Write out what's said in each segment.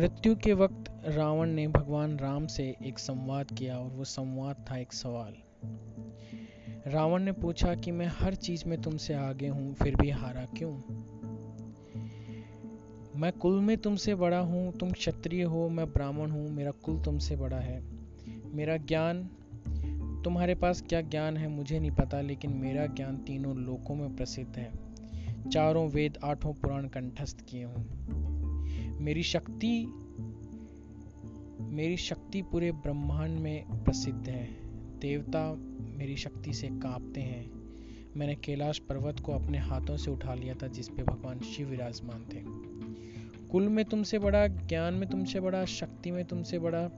मृत्यु के वक्त रावण ने भगवान राम से एक संवाद किया और वो संवाद था एक सवाल। रावण ने पूछा कि मैं हर चीज़ में तुमसे आगे हूँ, फिर भी हारा क्यों? मैं कुल में तुमसे बड़ा हूँ, तुम क्षत्रिय हो, मैं ब्राह्मण हूँ, मेरा कुल तुमसे बड़ा है। मेरा ज्ञान, तुम्हारे पास क्या ज्ञान है मुझे नहीं पता, लेकिन मेरा ज्ञान तीनों लोकों में प्रसिद्ध है। चारों वेद आठों पुराण कंठस्थ किए हूँ। मेरी शक्ति मेरी शक्ति पूरे ब्रह्मांड में प्रसिद्ध है। देवता मेरी शक्ति से कांपते हैं। मैंने कैलाश पर्वत को अपने हाथों से उठा लिया था, जिस पे भगवान शिव विराजमान थे। कुल में तुमसे बड़ा, ज्ञान में तुमसे बड़ा, शक्ति में तुमसे बड़ा,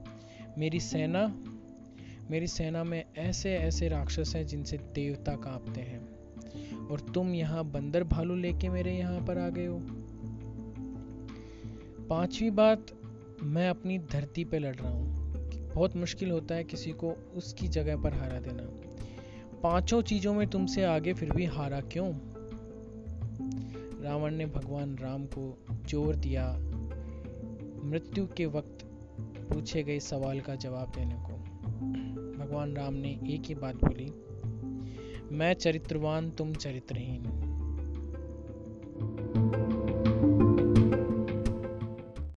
मेरी सेना मेरी सेना में ऐसे ऐसे राक्षस हैं जिनसे देवता कांपते हैं। और तुम यहाँ बंदर भालू लेके मेरे यहाँ पर आ गए हो। पांचवी बात, मैं अपनी धरती पे लड़ रहा हूँ। बहुत मुश्किल होता है किसी को उसकी जगह पर हारा देना। पाँचों चीज़ों में तुमसे आगे फिर भी हारा क्यों? रावण ने भगवान राम को ज़ोर दिया। मृत्यु के वक्त पूछे गए सवाल का जवाब देने को। भगवान राम ने एक ही बात बोली, मैं चरित्रवान, तुम चरित्रहीन।